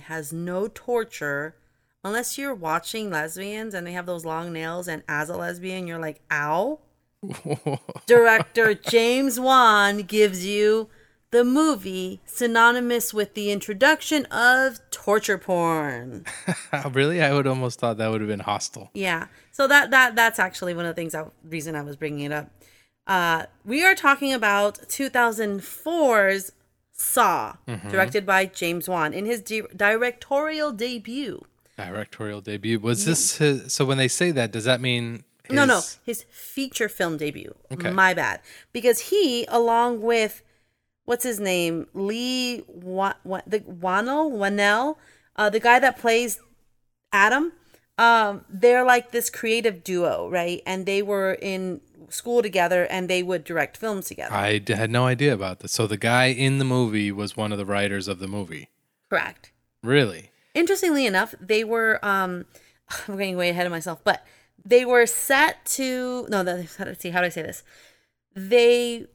has no torture, unless you're watching lesbians and they have those long nails, and as a lesbian, you're like, ow. Director James Wan gives you the movie synonymous with the introduction of torture porn. really? I would almost thought that would have been Hostel. Yeah. So that that that's actually one of the things I reason I was bringing it up. Uh, we are talking about 2004's Saw, Mhm. directed by James Wan in his di- directorial debut. Directorial debut. Was this his, so when they say that, does that mean No, no, his- his feature film debut. Okay. My bad. Because he, along with what's his name, Leigh Wa- Wa- the Whannell, Whannell, uh, the guy that plays Adam, um, they're like this creative duo, right? And they were in school together, and they would direct films together. I d- had no idea about this. So the guy in the movie was one of the writers of the movie. Correct. Really? Interestingly enough, they were um I'm getting way ahead of myself, but they were set to no, let's see how do I say this? They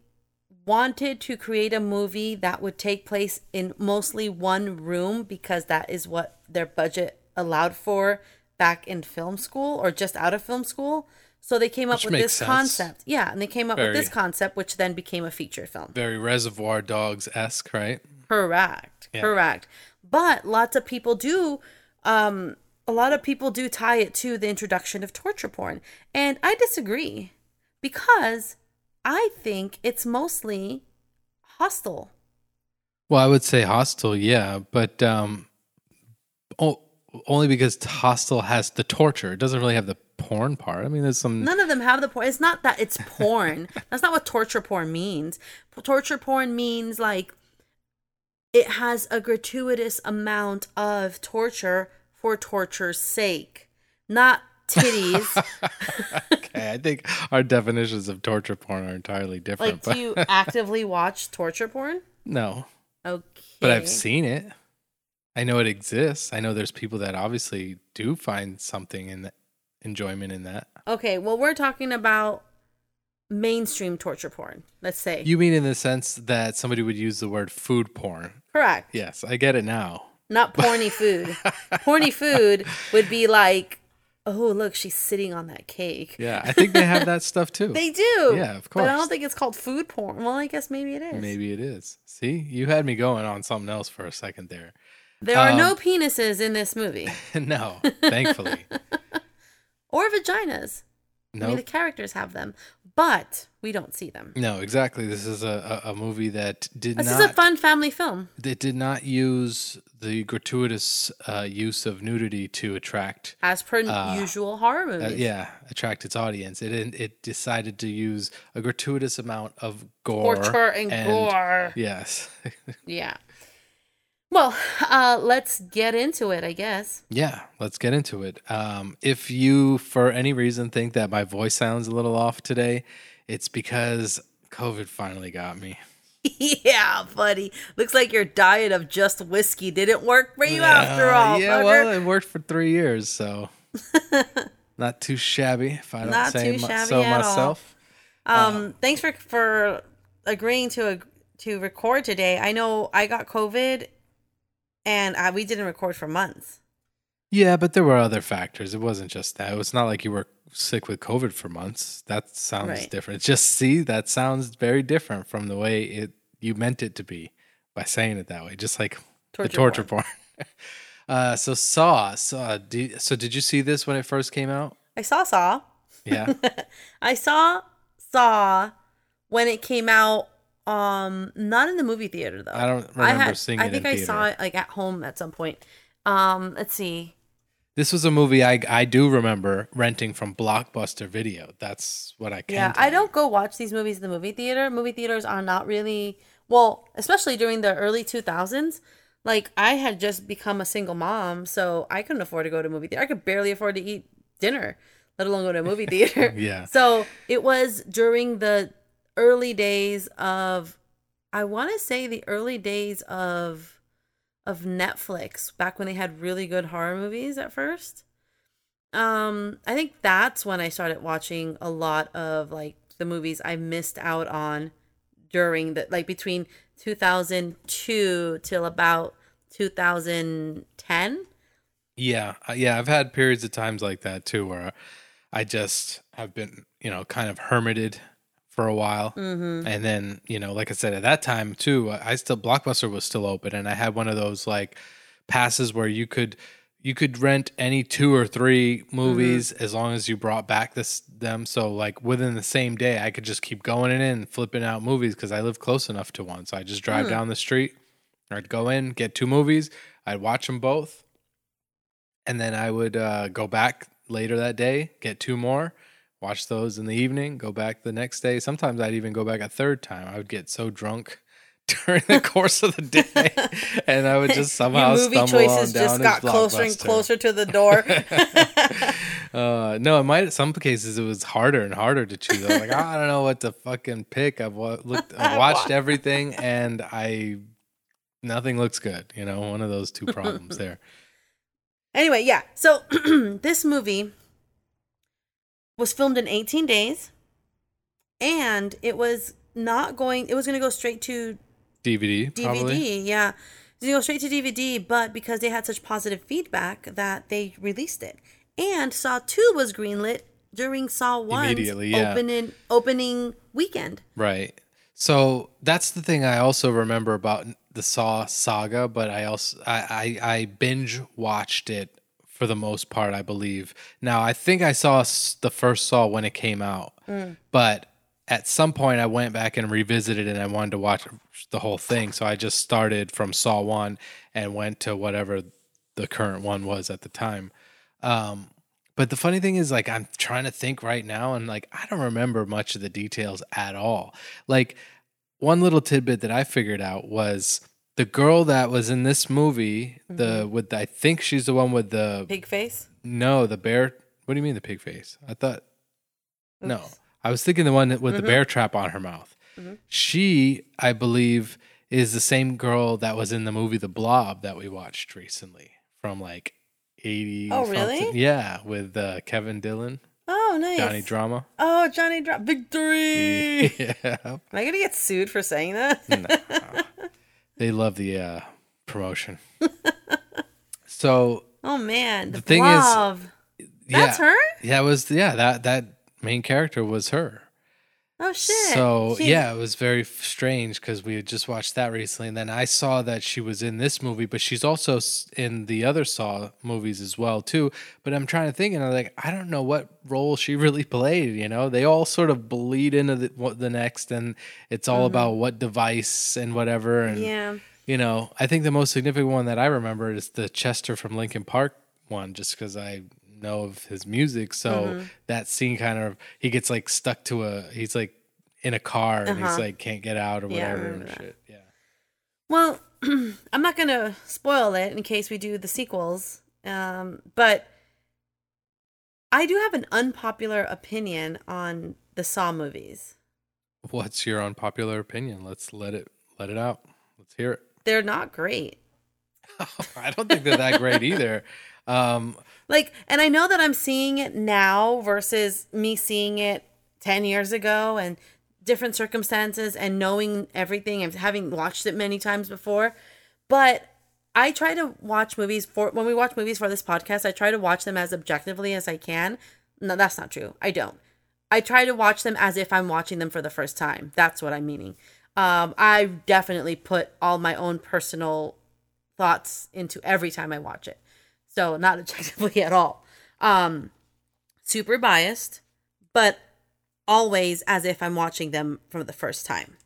wanted to create a movie that would take place in mostly one room because that is what their budget allowed for back in film school or just out of film school. So they came up Which with this sense. concept. Yeah, and they came up with this concept which then became a feature film. Very Reservoir Dogs esque, right? Correct. Yeah. Correct. But lots of people do um a lot of people do tie it to the introduction of torture porn. And I disagree because I think it's mostly Hostel. Well, I would say Hostel, yeah, but um, o- only because Hostel has the torture. It doesn't really have the porn part. I mean, there's some. None of them have the porn. It's not that it's porn. That's not what torture porn means. Torture porn means like it has a gratuitous amount of torture for torture's sake, not titties. okay, I think our definitions of torture porn are entirely different. like, but do you actively watch torture porn? no, Okay. but I've seen it. I know it exists. I know there's people that obviously do find something in the enjoyment in that. Okay, well, we're talking about mainstream torture porn. Let's say. You mean in the sense that somebody would use the word food porn? Correct. Yes, I get it now. Not porny food. porny food would be like, oh, look, she's sitting on that cake. Yeah, I think they have that stuff too. They do. Yeah, of course. But I don't think it's called food porn. Well, I guess maybe it is. Maybe it is. See, you had me going on something else for a second there. There are no Um, penises in this movie no, thankfully. or vaginas. I mean, No, the characters have them, but we don't see them. no, exactly. This is a, a, a movie that did This not. This is a fun family film. It did not use the gratuitous uh, use of nudity to attract. As per uh, usual horror uh, movies. yeah, attract its audience. It it decided to use a gratuitous amount of gore, Torture and gore. Yes, Yeah. Well, uh, let's get into it, I guess. yeah. Let's get into it. Um, if you, for any reason, think that my voice sounds a little off today, it's because COVID finally got me. yeah, buddy. Looks like your diet of just whiskey didn't work for you after all. yeah, fucker. well, it worked for three years, so not too shabby. If I don't Not say too my- shabby so myself. Um, thanks for for agreeing to to record today. I know I got COVID, and uh, we didn't record for months. Yeah, but there were other factors. It wasn't just that. It was not like you were sick with COVID for months. That sounds Right. different. Just see, that sounds very different from the way it you meant it to be by saying it that way. Just like Torture the torture porn. uh, so Saw, Saw. Do, so did you see this when it first came out? I saw Saw. Yeah. I saw Saw when it came out. Um, not in the movie theater though. I don't remember seeing it. I think in I saw it like at home at some point. Um, let's see. This was a movie I I do remember renting from Blockbuster Video. That's what I can. Yeah, I don't go watch these movies in the movie theater. Movie theaters are not really well, especially during the early 2000s. Like I had just become a single mom, so I couldn't afford to go to a movie theater. I could barely afford to eat dinner, let alone go to a movie theater. Yeah. So it was during the early days of I want to say the early days of of Netflix back when they had really good horror movies at first. Um I think that's when I started watching a lot of like the movies I missed out on during the like between 2002 till about 2010. Yeah, uh, yeah, I've had periods of times like that too, where I just have been, you know, kind of hermited for a while, Mm-hmm. and then, you know, like I said, at that time too, I still Blockbuster was still open, and I had one of those like passes where you could you could rent any two or three movies as long as you brought back this them. So like within the same day, I could just keep going in and flipping out movies because I live close enough to one. So I just drive down the street, or I'd go in, get two movies, I'd watch them both, and then I would uh, go back later that day, get two more, watch those in the evening, go back the next day. Sometimes I'd even go back a third time. I would get so drunk during the course of the day, and I would just somehow Your movie choices just got closer and closer to the door. Uh, no, in my some cases it was harder and harder to choose. I was like, "Oh, I don't know what to fucking pick. I've looked, I've watched everything, and I nothing looks good. You know, one of those two problems there. Anyway, yeah. So this movie was filmed in 18 days and it was not going it was going to go straight to DVD, DVD. probably. Yeah. It was to go straight to DVD, but because they had such positive feedback that they released it. And Saw 2 was greenlit during Saw 1 Immediately, yeah. opening opening weekend. Right. So that's the thing I also remember about the Saw saga, but I also I, I, I binge watched it for the most part, I believe. Now I think I saw the first Saw when it came out, but at some point I went back and revisited it and I wanted to watch the whole thing. So I just started from Saw one and went to whatever the current one was at the time. Um, but the funny thing is, like, I'm trying to think right now, and like, I don't remember much of the details at all. Like, one little tidbit that I figured out was the girl that was in this movie, the with the, I think she's the one with the Pig face. no, the bear. What do you mean the pig face? I thought no, Oops. I was thinking the one that- with the bear trap on her mouth. Mhm. She, I believe, is the same girl that was in the movie The Blob that we watched recently from like eighty. Oh, really? something. Yeah, with uh, Kevin Dillon, Oh, nice. Johnny Drama. Oh, Johnny Drop victory. yeah, Am I going to get sued for saying that? They love the uh, promotion. so Oh man, the, The thing is- blob. That's yeah, her. yeah, it was yeah that that main character was her. Oh shit. So yeah, it was very strange because we had just watched that recently, and then I saw that she was in this movie, but she's also in the other Saw movies as well too. But I'm trying to think, and I'm like, I don't know what role she really played. You know, they all sort of bleed into the, what the next, and it's all about what device and whatever. And Yeah. you know, I think the most significant one that I remember is the Chester from Linkin Park one, just because I know of his music. So Mm-hmm. that scene kind of he gets like stuck to a he's like in a car and he's Uh-huh. like can't get out or whatever remember and that. shit. Yeah. Well, I'm not gonna spoil it in case we do the sequels. Um, but I do have an unpopular opinion on the Saw movies. What's your unpopular opinion? Let's let it let it out. Let's hear it. They're not great. I don't think they're that great either. Um, Like, and I know that I'm seeing it now versus me seeing it 10 years ago and different circumstances and knowing everything and having watched it many times before. But I try to watch movies for when we watch movies for this podcast, I try to watch them as objectively as I can. No, that's not true. I don't. I try to watch them as if I'm watching them for the first time. That's what I'm meaning. Um, I definitely put all my own personal thoughts into every time I watch it. So not objectively at all. Um super biased, but always as if I'm watching them for the first time.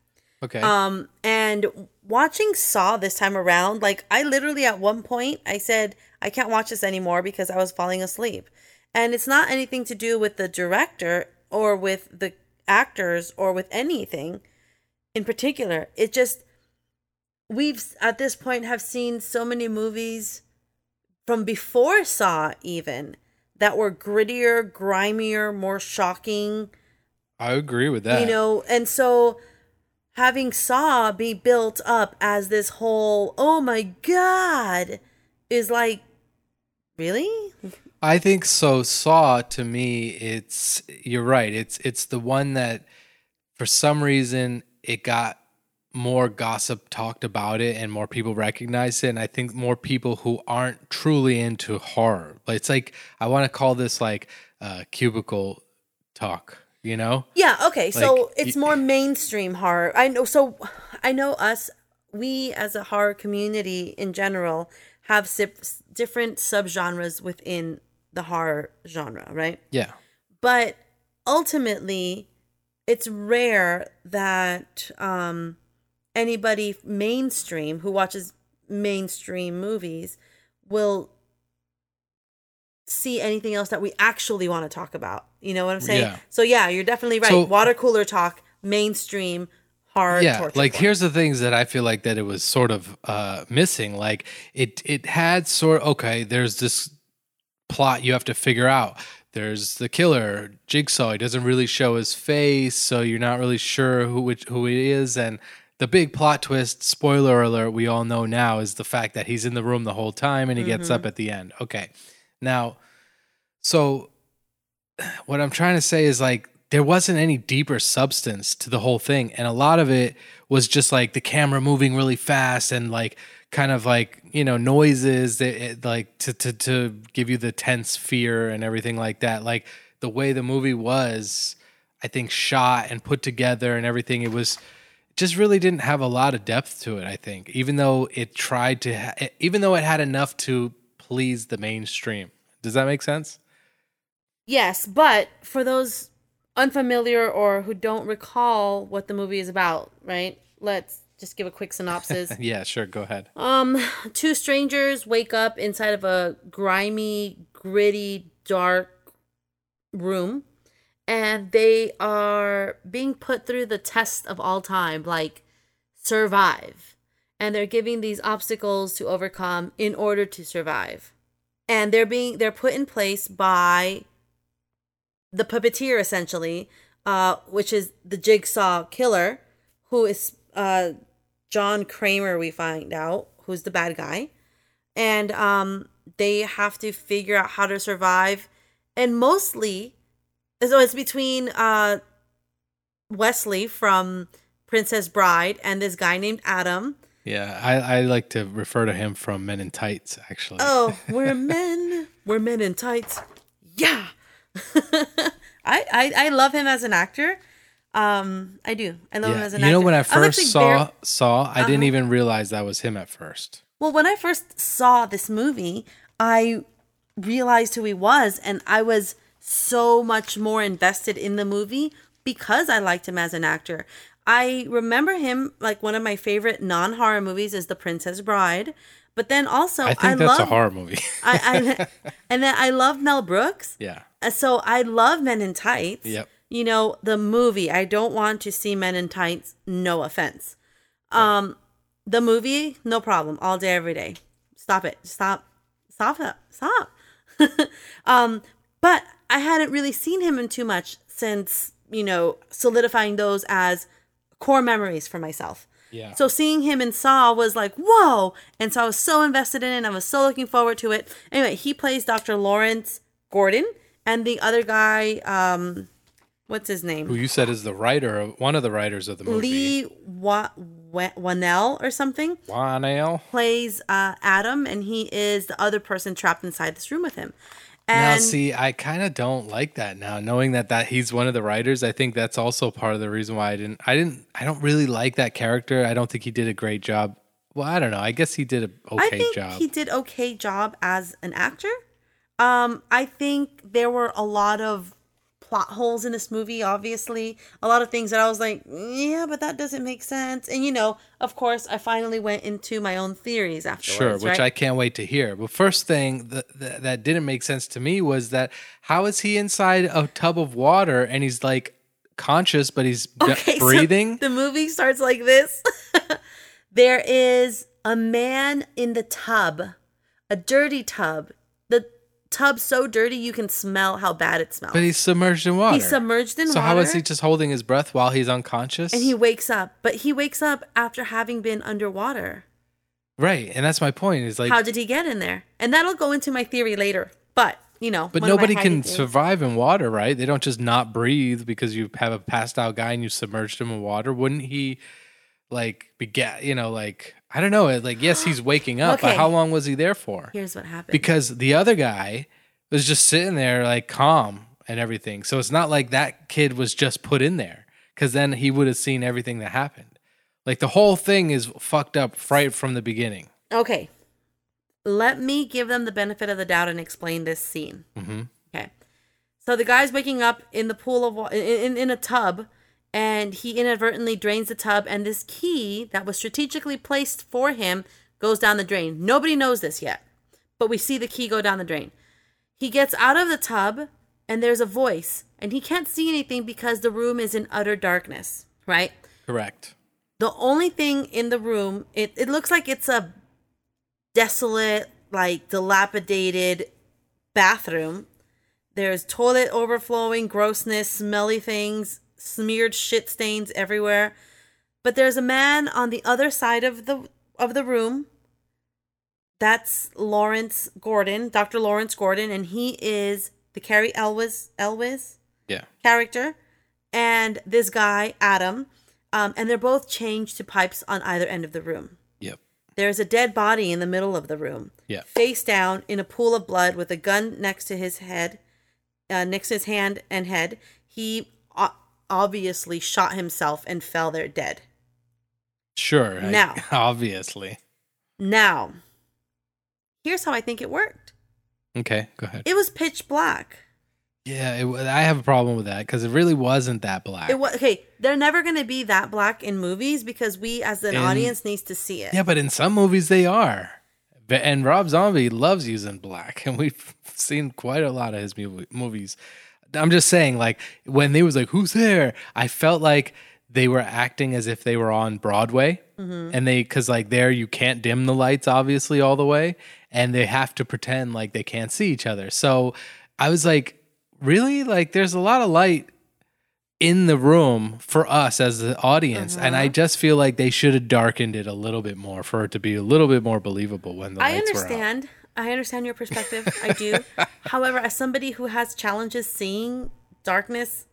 okay. Um and watching Saw this time around, like I literally at one point I said I can't watch this anymore because I was falling asleep. And it's not anything to do with the director or with the actors or with anything in particular. It just we've at this point have seen so many movies from before Saw even that were grittier, grimier, more shocking, I agree with that. you know, and so having Saw be built up as this whole oh my god is like really I think so. Saw to me, it's you're right. It's it's the one that for some reason it got more gossip talked about it and more people recognize it and i think more people who aren't truly into horror but it's like i want to call this like uh cubicle talk you know Yeah, okay. so it's y- more mainstream horror. I know so I know us we as a horror community in general have sip, different subgenres within the horror genre, right? yeah But ultimately it's rare that um anybody mainstream who watches mainstream movies will see anything else that we actually want to talk about. You know what I'm saying? Yeah. So yeah, you're definitely right. So- Water cooler talk, mainstream hard. yeah torture like here's the things that i feel like that it was sort of uh missing like it it had sort okay there's this plot you have to figure out there's the killer jigsaw he doesn't really show his face so you're not really sure who which, who is. and the big plot twist spoiler alert we all know now is the fact that he's in the room the whole time and he gets up at the end okay now so what I'm trying to say is like there wasn't any deeper substance to the whole thing, and a lot of it was just like the camera moving really fast and like kind of like you know noises that it, like to to to give you the tense fear and everything like that. Like the way the movie was, I think shot and put together and everything, it was just really didn't have a lot of depth to it. I think even though it tried to, ha- even though it had enough to please the mainstream. Does that make sense? Yes, but for those unfamiliar or who don't recall what the movie is about, right? Let's just give a quick synopsis. Yeah, sure. Go ahead. Um, two strangers wake up inside of a grimy, gritty, dark room, and they are being put through the test of all time, like survive. And they're giving these obstacles to overcome in order to survive. And they're being they're put in place by the puppeteer essentially, uh, which is the jigsaw killer, who is uh John Kramer, we find out, who's the bad guy. And um, they have to figure out how to survive. And mostly, so it's between uh, Wesley from Princess Bride and this guy named Adam. Yeah, I, I like to refer to him from Men in Tights, actually. Oh, we're men. We're men in tights. Yeah. I, I I love him as an actor. Um, I do. I love him as an You actor. You know, when I first actually saw very- saw, I didn't Uh-huh. even realize that was him at first. Well, when I first saw this movie, I realized who he was, and I was so much more invested in the movie because I liked him as an actor. I remember him like one of my favorite non horror movies is The Princess Bride, but then also I think that's love a horror movie. I, I and then I love Mel Brooks. yeah. Uh, So I love Men in Tights. Yep. You know, the movie. I don't want to see Men in Tights, no offense. Um the movie, no problem. All day, every day. Stop it. Stop. Stop it. Stop. um, but I hadn't really seen him in too much since, you know, solidifying those as core memories for myself. Yeah. So seeing him in Saw was like, whoa. And so I was so invested in it. And I was so looking forward to it. Anyway, he plays Dr. Lawrence Gordon. And the other guy, um, what's his name? Who you said is the writer of one of the writers of the movie. Leigh Wa- Wa- Whannell or something Whannell. plays uh, Adam. And he is the other person trapped inside this room with him. And now, see, I kind of don't like that now. Knowing that that he's one of the writers, I think that's also part of the reason why I didn't. I didn't. I don't really like that character. I don't think he did a great job. Well, I don't know. I guess he did a okay job. I think job. he did okay job as an actor. Um, I think there were a lot of plot holes in this movie. Obviously, a lot of things that I was like, yeah, but that doesn't make sense. And you know, of course, I finally went into my own theories afterwards. Sure, which right? I can't wait to hear. But first thing that, that that didn't make sense to me was that how is he inside a tub of water and he's like conscious, but he's Okay, so breathing? the movie starts like this. there is a man in the tub, a dirty tub. Tub so dirty you can smell how bad it smells. but he's submerged in water. He's submerged in so water. So how is he just holding his breath while he's unconscious? and he wakes up, but he wakes up after having been underwater. right, and that's my point. Is like, How did he get in there? And that'll go into my theory later. But you know, but one of my nobody can theories. survive in water, right? They don't just not breathe because you have a passed out guy and you submerged him in water. Wouldn't he? like begat, you know, like I don't know, like yes, he's waking up, but how long was he there for? Here's what happened. Because the other guy was just sitting there like calm and everything. So it's not like that kid was just put in there cuz then he would have seen everything that happened. Like the whole thing is fucked up right from the beginning. okay. Let me give them the benefit of the doubt and explain this scene. Mhm. Okay. So the guy's waking up in the pool of water, in, in a tub, and he inadvertently drains the tub, and this key that was strategically placed for him goes down the drain. Nobody knows this yet, but we see the key go down the drain. He gets out of the tub, and there's a voice, and he can't see anything because the room is in utter darkness, right? Correct. The only thing in the room, it, it looks like it's a desolate, like dilapidated bathroom. There's toilet overflowing, grossness, smelly things, smeared shit stains everywhere. But there's a man on the other side of the of the room. That's Lawrence Gordon, Dr. Lawrence Gordon, and he is the Cary Elwes Elwes Yeah. character and this guy Adam, um, and they're both chained to pipes on either end of the room. Yep. There's a dead body in the middle of the room, Yeah. face down in a pool of blood with a gun next to his head, uh, next to his hand and head. He o- obviously shot himself and fell there dead. Sure. I- Now. obviously. Now, here's how I think it worked. Okay, go ahead. It was pitch black. Yeah, it, I have a problem with that because it really wasn't that black. It was okay. They're never going to be that black in movies because we, as an In- audience, needs to see it. yeah, but in some movies they are. And Rob Zombie loves using black, and we've seen quite a lot of his movie, movies. I'm just saying, like when they was like, "Who's there?" I felt like they were acting as if they were on Broadway, and they because like there you can't dim the lights obviously all the way, and they have to pretend like they can't see each other. So I was like, really? Like there's a lot of light in the room for us as the audience, and Uh-huh. I just feel like they should have darkened it a little bit more for it to be a little bit more believable when the I lights understand. I understand your perspective. I do. However, as somebody who has challenges seeing darkness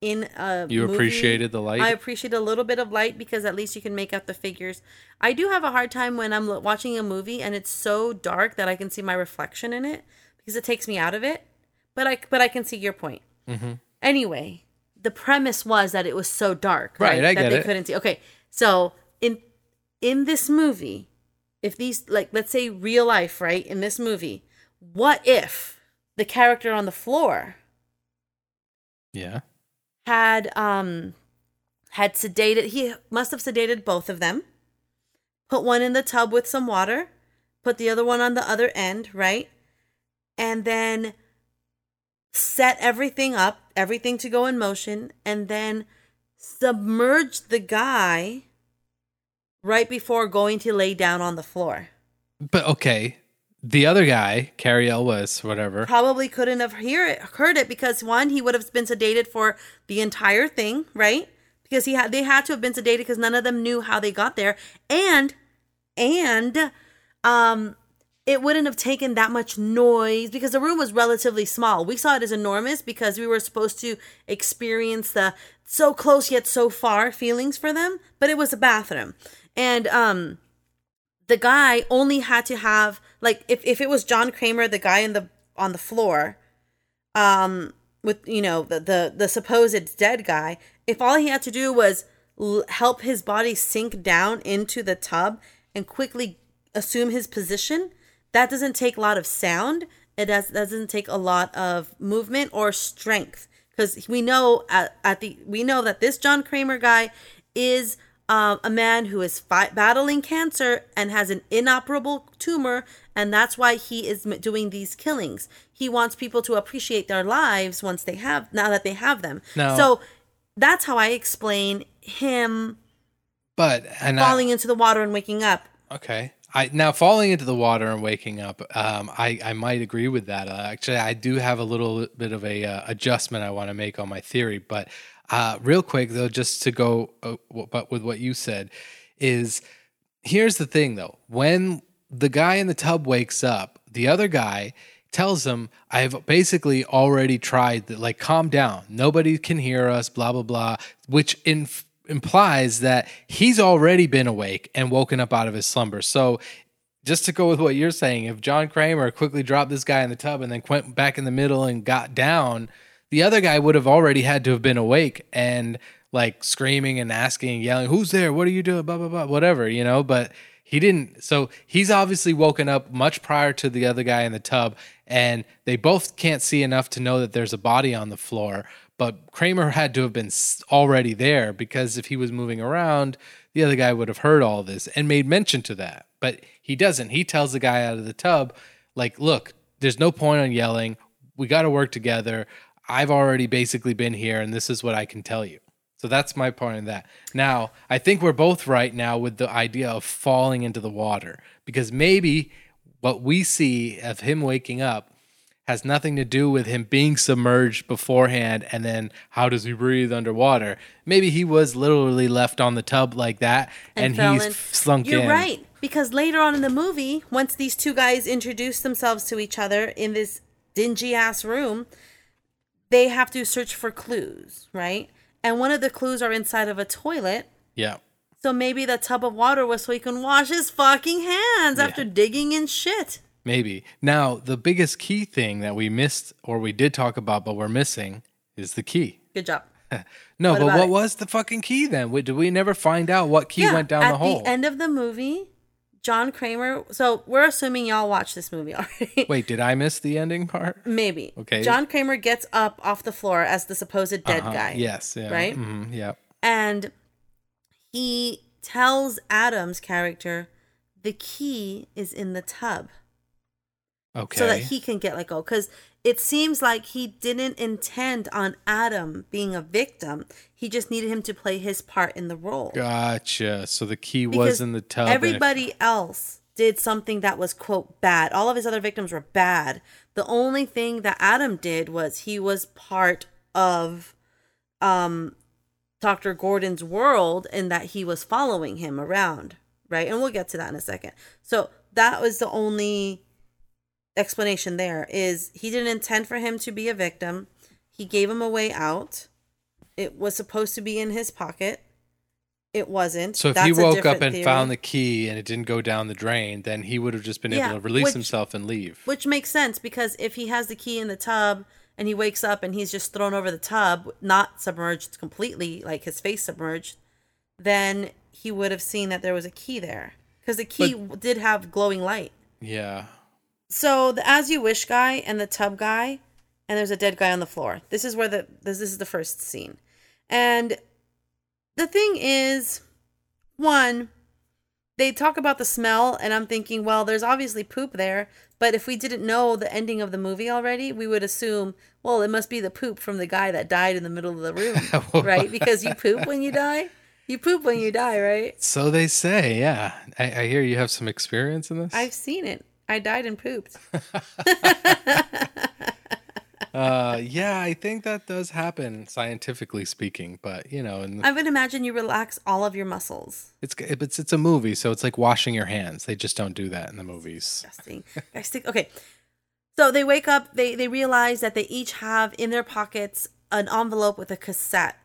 in a You movie, appreciated the light? I appreciate a little bit of light because at least you can make out the figures. I do have a hard time when I'm watching a movie and it's so dark that I can see my reflection in it because it takes me out of it. But I but I can see your point. Mm-hmm. Anyway, the premise was that it was so dark, Right, right? I that get they it. couldn't see. Okay, so in in this movie, if these like let's say real life, right? In this movie, what if the character on the floor Yeah. had um had sedated he must have sedated both of them put one in the tub with some water put the other one on the other end right and then set everything up everything to go in motion and then submerge the guy right before going to lay down on the floor But okay, the other guy, Cary Elwes, whatever. probably couldn't have hear it, heard it because one, he would have been sedated for the entire thing, right? Because he had they had to have been sedated because none of them knew how they got there, and and um, it wouldn't have taken that much noise because the room was relatively small. We saw it as enormous because we were supposed to experience the so close yet so far feelings for them, but it was a bathroom, and um the guy only had to have like if, if it was John Kramer, the guy in the on the floor, um, with you know the the the supposed dead guy, if all he had to do was l- help his body sink down into the tub and quickly assume his position, that doesn't take a lot of sound. It does doesn't take a lot of movement or strength because we know at, at the we know that this John Kramer guy is um, a man who is fi- battling cancer and has an inoperable tumor, and that's why he is doing these killings. He wants people to appreciate their lives once they have now that they have them. Now- so that's how I explain him But and I- falling into the water and waking up. Okay. I now falling into the water and waking up. Um, I I might agree with that. Uh, actually, I do have a little bit of a uh, adjustment I want to make on my theory. But uh, real quick though, just to go, uh, but with what you said, is here's the thing though. When the guy in the tub wakes up, the other guy tells him, "I've basically already tried. The, like, calm down. Nobody can hear us. Blah blah blah." Which in implies that he's already been awake and woken up out of his slumber. So just to go with what you're saying, if John Kramer quickly dropped this guy in the tub and then went back in the middle and got down, the other guy would have already had to have been awake and like screaming and asking and yelling, Who's there? What are you doing? Blah, blah, blah, whatever, you know? But he didn't. So he's obviously woken up much prior to the other guy in the tub, and they both can't see enough to know that there's a body on the floor. But Kramer had to have been already there because if he was moving around, the other guy would have heard all this and made mention to that. But he doesn't. He tells the guy out of the tub, like, look, there's no point on yelling. We got to work together. I've already basically been here, and this is what I can tell you. So that's my point in that. Now, I think we're both right now with the idea of falling into the water because maybe what we see of him waking up has nothing to do with him being submerged beforehand and then how does he breathe underwater. Maybe he was literally left on the tub like that and, and he's in. slunk You're in. You're right. Because later on in the movie, once these two guys introduce themselves to each other in this dingy ass room, they have to search for clues, right? and one of the clues are inside of a toilet. Yeah. So maybe the tub of water was so he can wash his fucking hands yeah. after digging in shit. Maybe. Now, the biggest key thing that we missed or we did talk about but we're missing is the key. Good job. no, what but what it? was the fucking key then? Did we never find out what key yeah, went down the hole? At the end of the movie, John Kramer. So we're assuming y'all watched this movie already. Wait, did I miss the ending part? Maybe. Okay. John Kramer gets up off the floor as the supposed dead uh-huh. guy. Yes. Yeah. Right. Mm-hmm, yeah. And he tells Adam's character the key is in the tub. Okay. So that he can get let go. Because it seems like he didn't intend on Adam being a victim. He just needed him to play his part in the role. Gotcha. So the key because was in the tub. Everybody else did something that was quote bad. All of his other victims were bad. The only thing that Adam did was he was part of um Dr. Gordon's world and that he was following him around, right? And we'll get to that in a second. So that was the only explanation there is he didn't intend for him to be a victim. He gave him a way out. It was supposed to be in his pocket. It wasn't. So if That's he woke up and theory. found the key and it didn't go down the drain, then he would have just been yeah, able to release which, himself and leave. Which makes sense because if he has the key in the tub and he wakes up and he's just thrown over the tub, not submerged completely, like his face submerged, then he would have seen that there was a key there because the key but, did have glowing light. Yeah. So the as you wish guy and the tub guy, and there's a dead guy on the floor. This is where the this, this is the first scene. And the thing is, one, they talk about the smell, and I'm thinking, well, there's obviously poop there. But if we didn't know the ending of the movie already, we would assume, well, it must be the poop from the guy that died in the middle of the room, right? Because you poop when you die. You poop when you die, right? So they say, yeah. I, I hear you have some experience in this. I've seen it. I died and pooped. uh, yeah, I think that does happen scientifically speaking, but you know, and I would imagine you relax all of your muscles. It's it's it's a movie, so it's like washing your hands. They just don't do that in the movies. Disgusting. I stick. Okay, so they wake up. They they realize that they each have in their pockets an envelope with a cassette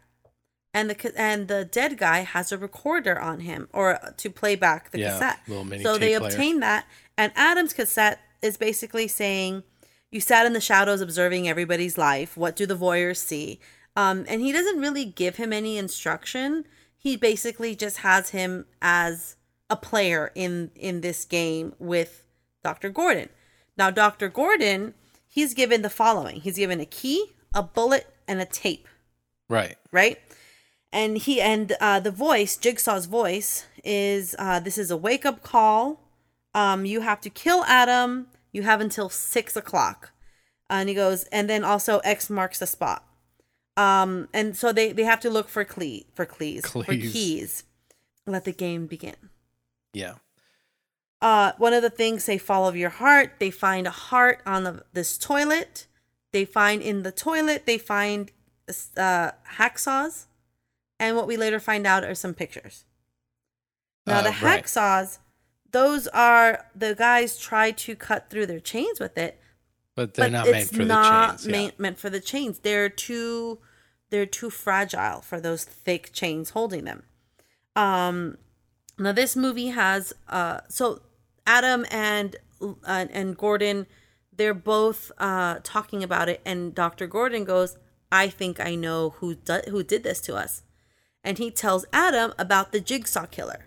and the and the dead guy has a recorder on him or to play back the yeah, cassette. so they player. obtain that, and Adam's cassette is basically saying, "You sat in the shadows observing everybody's life. What do the voyeurs see?" Um, and he doesn't really give him any instruction. He basically just has him as a player in in this game with Dr. Gordon. Now, Dr. Gordon, he's given the following: he's given a key, a bullet, and a tape. Right. Right and he and uh, the voice jigsaw's voice is uh, this is a wake-up call um, you have to kill adam you have until six o'clock. And he goes and then also x marks the spot. Um, and so they, they have to look for cle for clees for keys. Let the game begin. Yeah. Uh, one of the things they follow your heart they find a heart on the, this toilet. They find in the toilet they find uh, hacksaws. And what we later find out are some pictures. Now, uh, the right. hacksaws, those are the guys try to cut through their chains with it, but they're but not meant for the chains. Yeah. meant for the chains. They're too they're too fragile for those thick chains holding them. Um, now this movie has uh, so Adam and uh, and Gordon, they're both uh talking about it, and Doctor Gordon goes, "I think I know who do- who did this to us," and he tells Adam about the Jigsaw killer,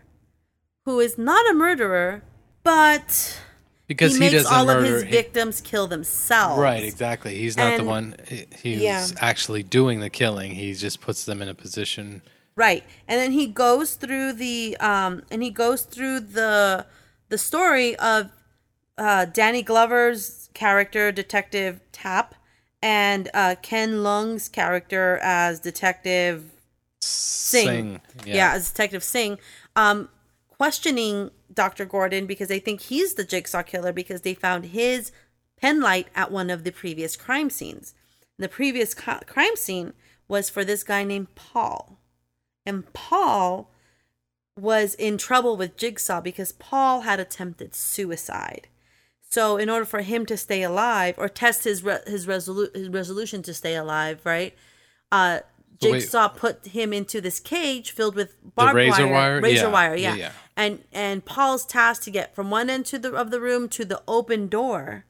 who is not a murderer, but because he he, makes all murder of his he- victims kill themselves. Right, exactly. He's not the one. he- He's Yeah. actually doing the killing. He just puts them in a position. Right. And then he goes through the um and he goes through the the story of uh Danny Glover's character Detective Tapp and uh Ken Leung's character as Detective Singh. Sing. Yeah. as Detective Sing um questioning Dr. Gordon because they think he's the jigsaw killer because they found his pen light at one of the previous crime scenes. The previous co- crime scene was for this guy named Paul. And Paul was in trouble with Jigsaw because Paul had attempted suicide. So in order for him to stay alive or test his re- his, resolu- his resolution to stay alive, right? Uh But wait. Jigsaw put him into this cage filled with barbed razor wire, wire? razor Yeah. wire, Yeah, yeah. yeah. And and Paul's tasked to get from one end to the of the room to the open door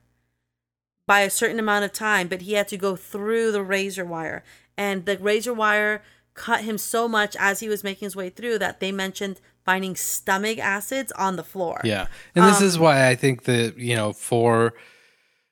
by a certain amount of time, but he had to go through the razor wire. And the razor wire cut him so much as he was making his way through that they mentioned finding stomach acids on the floor. Yeah. And this Um, is why I think that, you know, for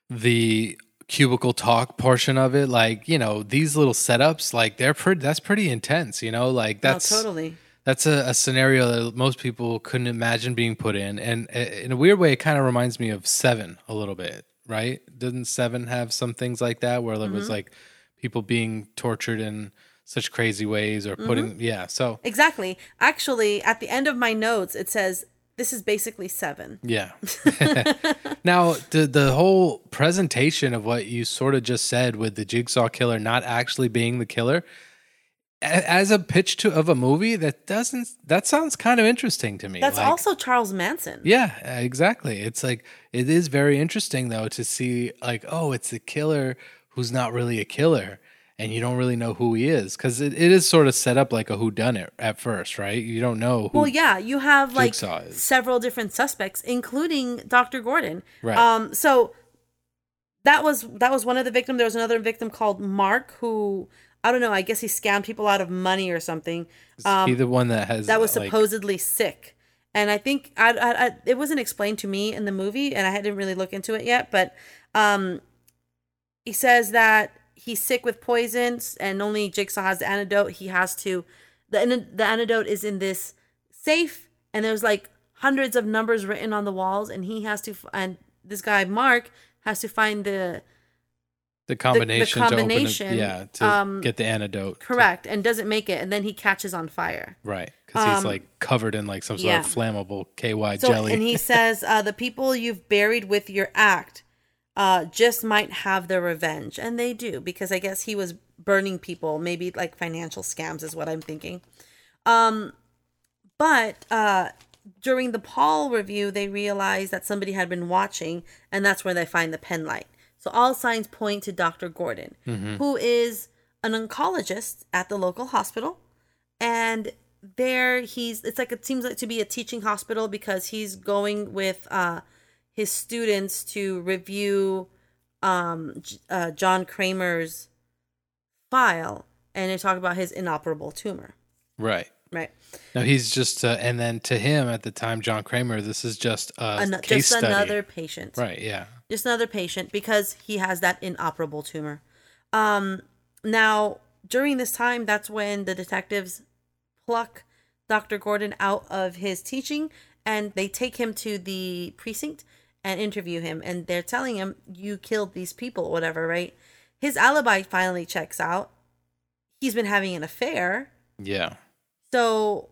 the cubicle talk portion of it, like, you know, these little setups, like they're pretty that's pretty intense, you know? Like Oh, that's totally. that's a, a scenario that most people couldn't imagine being put in. And in a weird way, it kind of reminds me of Seven a little bit, right? Didn't Seven have some things like that where there Mm-hmm. was like people being tortured in such crazy ways or putting, Mm-hmm. yeah. So, Exactly. Actually, at the end of my notes, it says this is basically seven. Yeah. now, the the whole presentation of what you sort of just said with the jigsaw killer not actually being the killer a- as a pitch to of a movie that doesn't that sounds kind of interesting to me. That's Like, also Charles Manson. Yeah, exactly. It's like it is very interesting though to see like oh, it's the killer who's not really a killer and you don't really know who he is cuz it, it is sort of set up like a who done it at first, right? You don't know who Well, yeah, you have like several different suspects, including Dr. Gordon. Right. Um, so that was that was one of the victims. There was another victim called Mark who I don't know. I guess he scammed people out of money or something. is Um, he the one that has that was like, supposedly sick. And I think I, I, I it wasn't explained to me in the movie, and I hadn't really looked into it yet. But um, he says that he's sick with poisons, and only Jigsaw has the antidote. He has to the the antidote is in this safe, and there's like hundreds of numbers written on the walls, and he has to and this guy Mark has to find the the combination, The combination, to open it, yeah to um, get the antidote correct and doesn't make it, and then he catches on fire. right because he's Um, like covered in like some sort yeah. of flammable ky So, jelly and he says, uh, the people you've buried with your act uh, just might have their revenge. And they do, because I guess he was burning people, maybe like financial scams, is what I'm thinking. Um, but uh, during the Paul review, they realized that somebody had been watching, and that's where they find the pen light. So all signs point to Dr. Gordon, who is an oncologist at the local hospital and there he's it's like it seems like to be a teaching hospital because he's going with uh his students to review um uh, John Kramer's file and they talk about his inoperable tumor. Right. Right. No he's just uh, and then to him at the time john kramer this is just a Ano- case just study. another patient. Right yeah. Just another patient because he has that inoperable tumor. Um, now, during this time, that's when the detectives pluck Dr. Gordon out of his teaching and they take him to the precinct and interview him. And they're telling him, You killed these people, whatever, right? His alibi finally checks out. He's been having an affair. yeah So,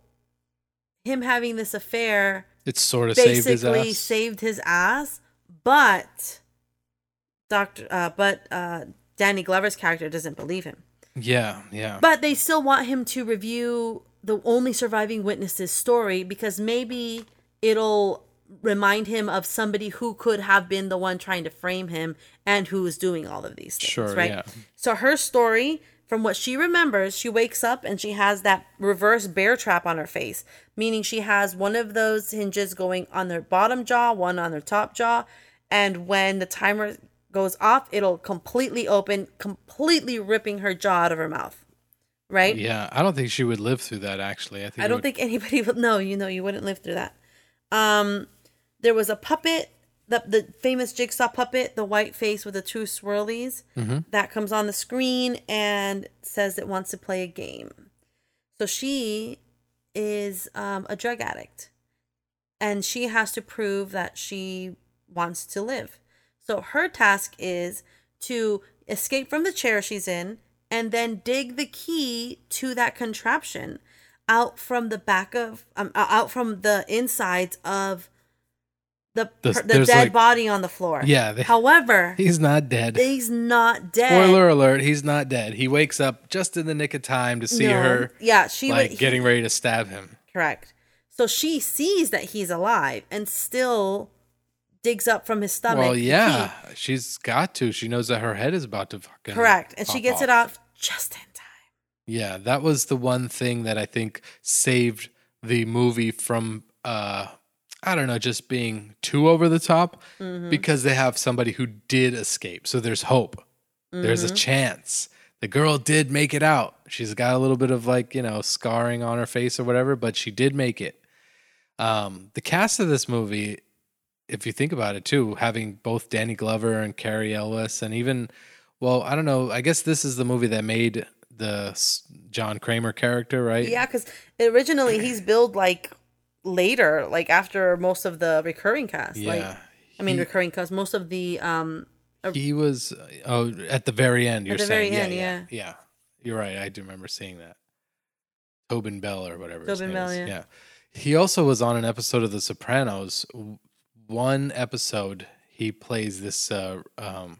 him having this affair it's sort of saved his basically ass saved his ass but doctor uh but uh danny glover's character doesn't believe him yeah yeah but they still want him to review the only surviving witness's story because maybe it'll remind him of somebody who could have been the one trying to frame him and who is doing all of these things Sure, right yeah. so her story from what she remembers, she wakes up and she has that reverse bear trap on her face, meaning she has one of those hinges going on her bottom jaw, one on her top jaw, and when the timer goes off, it'll completely open, completely ripping her jaw out of her mouth. Right? Yeah, I don't think she would live through that. Actually, I think I don't would- think anybody would know. You know, you wouldn't live through that. Um, there was a puppet, the the famous jigsaw puppet, the white face with the two swirlies, that comes on the screen and says it wants to play a game. So she is um, a drug addict, and she has to prove that she wants to live. So her task is to escape from the chair she's in and then dig the key to that contraption out from the back of um, out from the insides of the The- the dead like- body on the floor. Yeah, they- However, he's not dead. he's not dead. Spoiler alert: He's not dead. He wakes up just in the nick of time to see No. her Yeah, she like would getting ready to stab him. correct. So she sees that he's alive and still digs up from his stomach. Well, yeah, key. she's got to. She knows that her head is about to fucking correct, and she gets it off. out just in time. Yeah, that was the one thing that I think saved the movie from uh I don't know, just being too over the top Mm-hmm. because they have somebody who did escape. So there's hope. There's Mm-hmm. a chance. The girl did make it out. She's got a little bit of like, you know, scarring on her face or whatever, but she did make it. Um the cast of this movie if you think about it too, having both Danny Glover and Cary Elwes and even well, I don't know, I guess this is the movie that made the John Kramer character, right? Yeah, because originally he's billed like later, like after most of the recurring cast. Like, Yeah. I mean, He- recurring cast, most of the um. He was oh at the very end. You're the saying, very yeah, end, yeah, yeah. You're right. I do remember seeing that. Tobin Bell or whatever. his Tobin name Bell, is. yeah. yeah. He also was on an episode of The Sopranos. One episode, he plays this uh, um,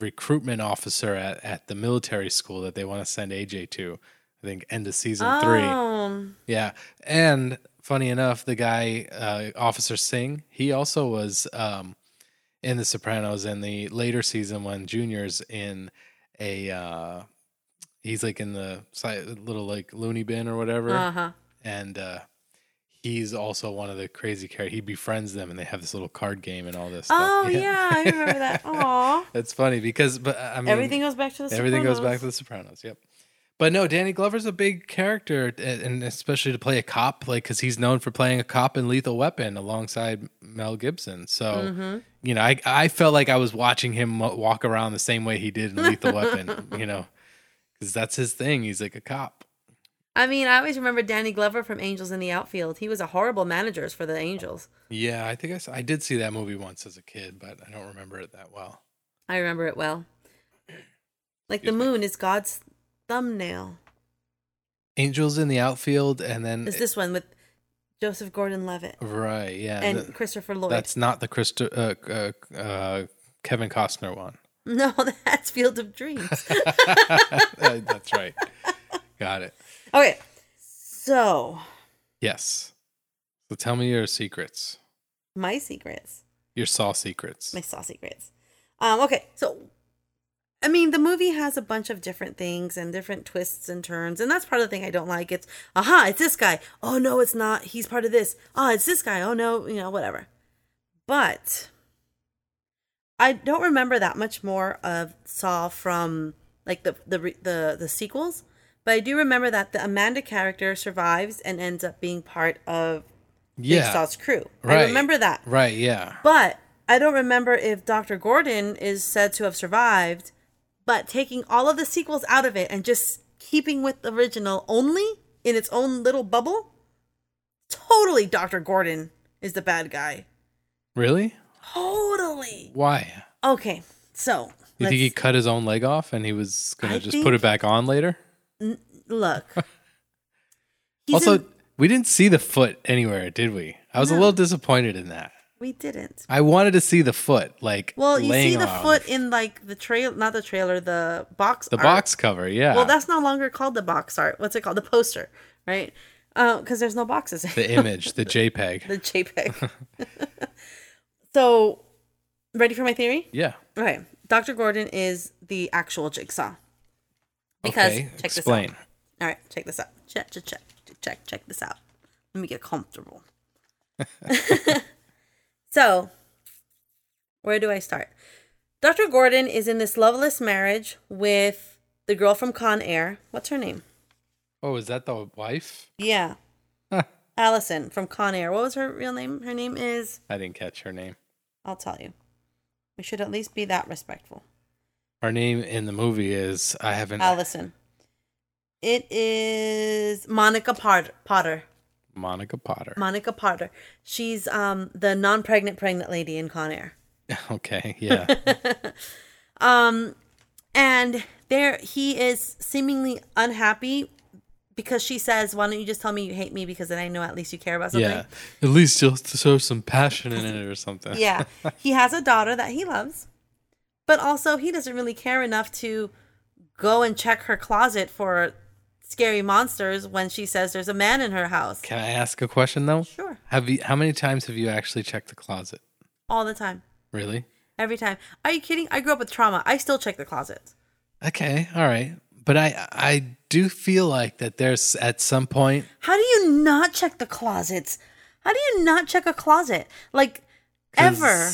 recruitment officer at, at the military school that they want to send AJ to. I think end of season three. Oh, Yeah. And funny enough, the guy, uh, Officer Sing, he also was um, in The Sopranos in the later season when Junior's in a, uh, he's like in the little like loony bin or whatever. uh huh. And uh, he's also one of the crazy characters. He befriends them and they have this little card game and all this stuff. Oh yeah, I remember that. Aw. It's funny because, but I mean, Everything goes back to the. Everything goes back to The Sopranos. Yep. But no, Danny Glover's a big character, and especially to play a cop, like because he's known for playing a cop in Lethal Weapon alongside Mel Gibson. So Mm-hmm. you know, I I felt like I was watching him walk around the same way he did in Lethal Weapon. You know, because that's his thing. He's like a cop. I mean, I always remember Danny Glover from Angels in the Outfield. He was a horrible manager for the Angels. Yeah, I think I, saw, I did see that movie once as a kid, but I don't remember it that well. I remember it well. Like the Excuse me. moon is God's thumbnail. Angels in the outfield, and then Is this one with Joseph Gordon-Levitt right, yeah, and Christopher Lloyd? that's not the Christo- uh, uh, uh, Kevin Costner one. No, that's Field of Dreams. That's right. Got it. okay, so Yes. So tell me your secrets, my secrets, your Saw secrets. my saw secrets. Um, okay, so I mean, the movie has a bunch of different things and different twists and turns, and that's part of the thing I don't like. It's aha, it's this guy. Oh no, it's not. He's part of this. Oh, it's this guy. Oh no, you know, whatever. But I don't remember that much more of Saw from like the the the the sequels, but I do remember that the Amanda character survives and ends up being part of yeah. Jigsaw's crew. Right. I remember that. Right. Yeah. But I don't remember if Dr. Gordon is said to have survived, but taking all of the sequels out of it and just keeping with the original only in its own little bubble, totally Dr. Gordon is the bad guy. Really? Totally. Why? Okay, so You think he cut his own leg off and he was gonna I just put it back on later? look. Also, in- we didn't see the foot anywhere, did we? I was a little disappointed in that. We didn't. I wanted to see the foot, like Well, you see the on foot in like the trail, not the trailer, the box. the art. box cover. Yeah. Well, that's no longer called the box art. What's it called? The poster, right? Uh, because there's no boxes. In the image, the JPEG. the JPEG. so, ready for my theory? yeah. Okay. Dr. Gordon is the actual jigsaw. Because okay, check this explain. out. All right, check this out. Check, check, check, check, check this out. Let me get comfortable. so, where do I start? Dr. Gordon is in this loveless marriage with the girl from Con Air. What's her name? Oh, is that the wife? Yeah. Allison from Con Air. What was her real name? Her name is, I didn't catch her name. I'll tell you. We should at least be that respectful. Her name in the movie is I haven't Allison. It is Monica Potter. Potter. Monica Potter. Monica Potter. She's um the non-pregnant pregnant lady in Con Air. okay, yeah. Um and there he is seemingly unhappy because she says, "Why don't you just tell me you hate me because then I know at least you care about something." yeah. At least you'll show some passion in it or something. yeah. He has a daughter that he loves, but also he doesn't really care enough to go and check her closet for scary monsters when she says there's a man in her house. Can I ask a question though? Sure. Have you how many times have you actually checked the closet? All the time. Really? Every time. Are you kidding? I grew up with trauma. I still check the closet. Okay, all right. But I I do feel like that there's at some point How do you not check the closets? How do you not check a closet? Like ever.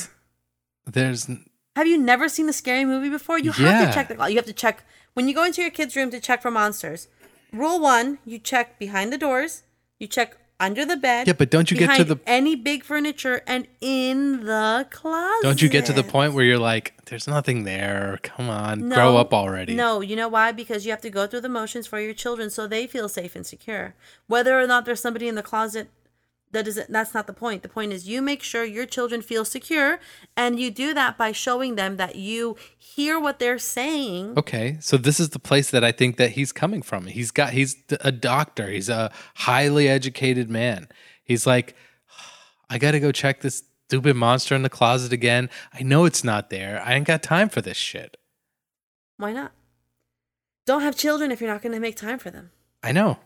There's Have you never seen a scary movie before? You have to check the closet. You have to check when you go into your kid's room to check for monsters. Rule one: you check behind the doors. You check under the bed. Yeah, but don't you get to the- any big furniture and in the closet? don't you get to the point where you're like, there's nothing there. Come on, grow up already. No, you know why? Because you have to go through the motions for your children so they feel safe and secure. Whether or not there's somebody in the closet, that isn't that's not the point. The point is you make sure your children feel secure and you do that by showing them that you hear what they're saying. Okay, so this is the place that I think that he's coming from. He's got he's a doctor. He's a highly educated man. He's like, I got to go check this stupid monster in the closet again. I know it's not there. I ain't got time for this shit. Why not? Don't have children if you're not going to make time for them. I know.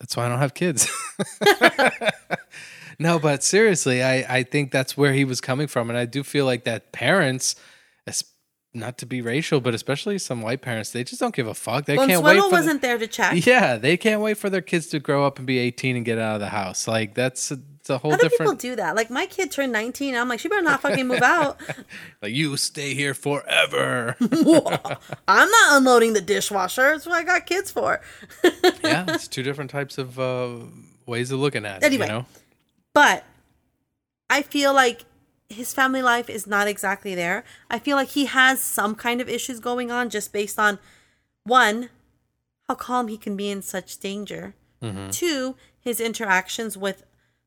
That's why I don't have kids. no, but seriously, I, I think that's where he was coming from. And I do feel like that parents, not to be racial, but especially some white parents, they just don't give a fuck. They Well, can't wait for wasn't there to check. Yeah, they can't wait for their kids to grow up and be 18 and get out of the house. Like that's a, it's a whole How do people different do that? Like my kid turned 19. I'm like, she better not fucking move out. like you stay here forever. I'm not unloading the dishwasher. That's what I got kids for. yeah, it's two different types of uh, ways of looking at it, Anyway. you know. But I feel like his family life is not exactly there. I feel like he has some kind of issues going on just based on one, how calm he can be in such danger. Mm-hmm. Two, his interactions with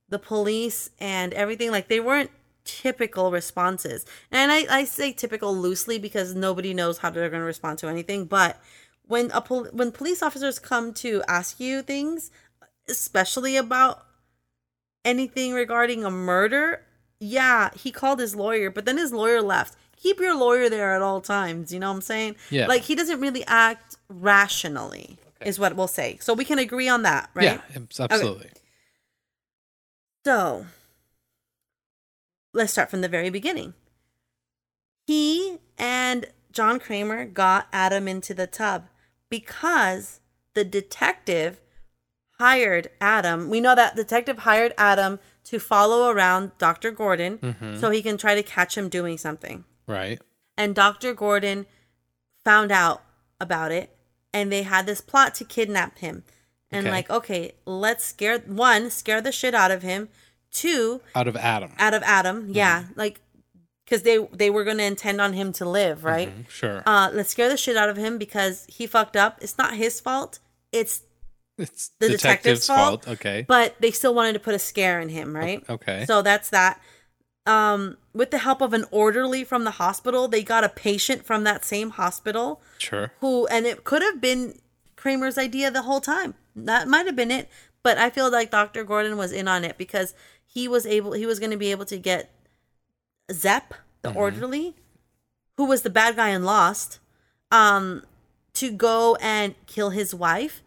the police and everything. Like they weren't typical responses. And I, I say typical loosely because nobody knows how they're going to respond to anything. But when a pol- when police officers come to ask you things, especially about anything regarding a murder, yeah, he called his lawyer, but then his lawyer left. Keep your lawyer there at all times. You know what I'm saying? Yeah. Like he doesn't really act rationally, is what we'll say. So we can agree on that, right? Yeah, abs- absolutely. So let's start from the very beginning. He and John Kramer got Adam into the tub because the detective hired Adam. We know that detective hired Adam to follow around Dr. Gordon Mm-hmm. so he can try to catch him doing something. Right. And Dr. Gordon found out about it and they had this plot to kidnap him. And Okay. like, okay, let's scare one, scare the shit out of him. Two, Out of Adam. out of Adam. Yeah, Mm-hmm. like because they they were going to intend on him to live, right? Mhm, Sure. Uh, let's scare the shit out of him because he fucked up. It's not his fault. It's it's the detective's fault, Okay. but they still wanted to put a scare in him, right? okay. So that's that. Um, with the help of an orderly from the hospital, they got a patient from that same hospital sure. who, and it could have been Kramer's idea the whole time. That might have been it, but I feel like Dr. Gordon was in on it because he was able, he was going to be able to get Zepp, the orderly, who was the bad guy and Lost, um, to go and kill his wife.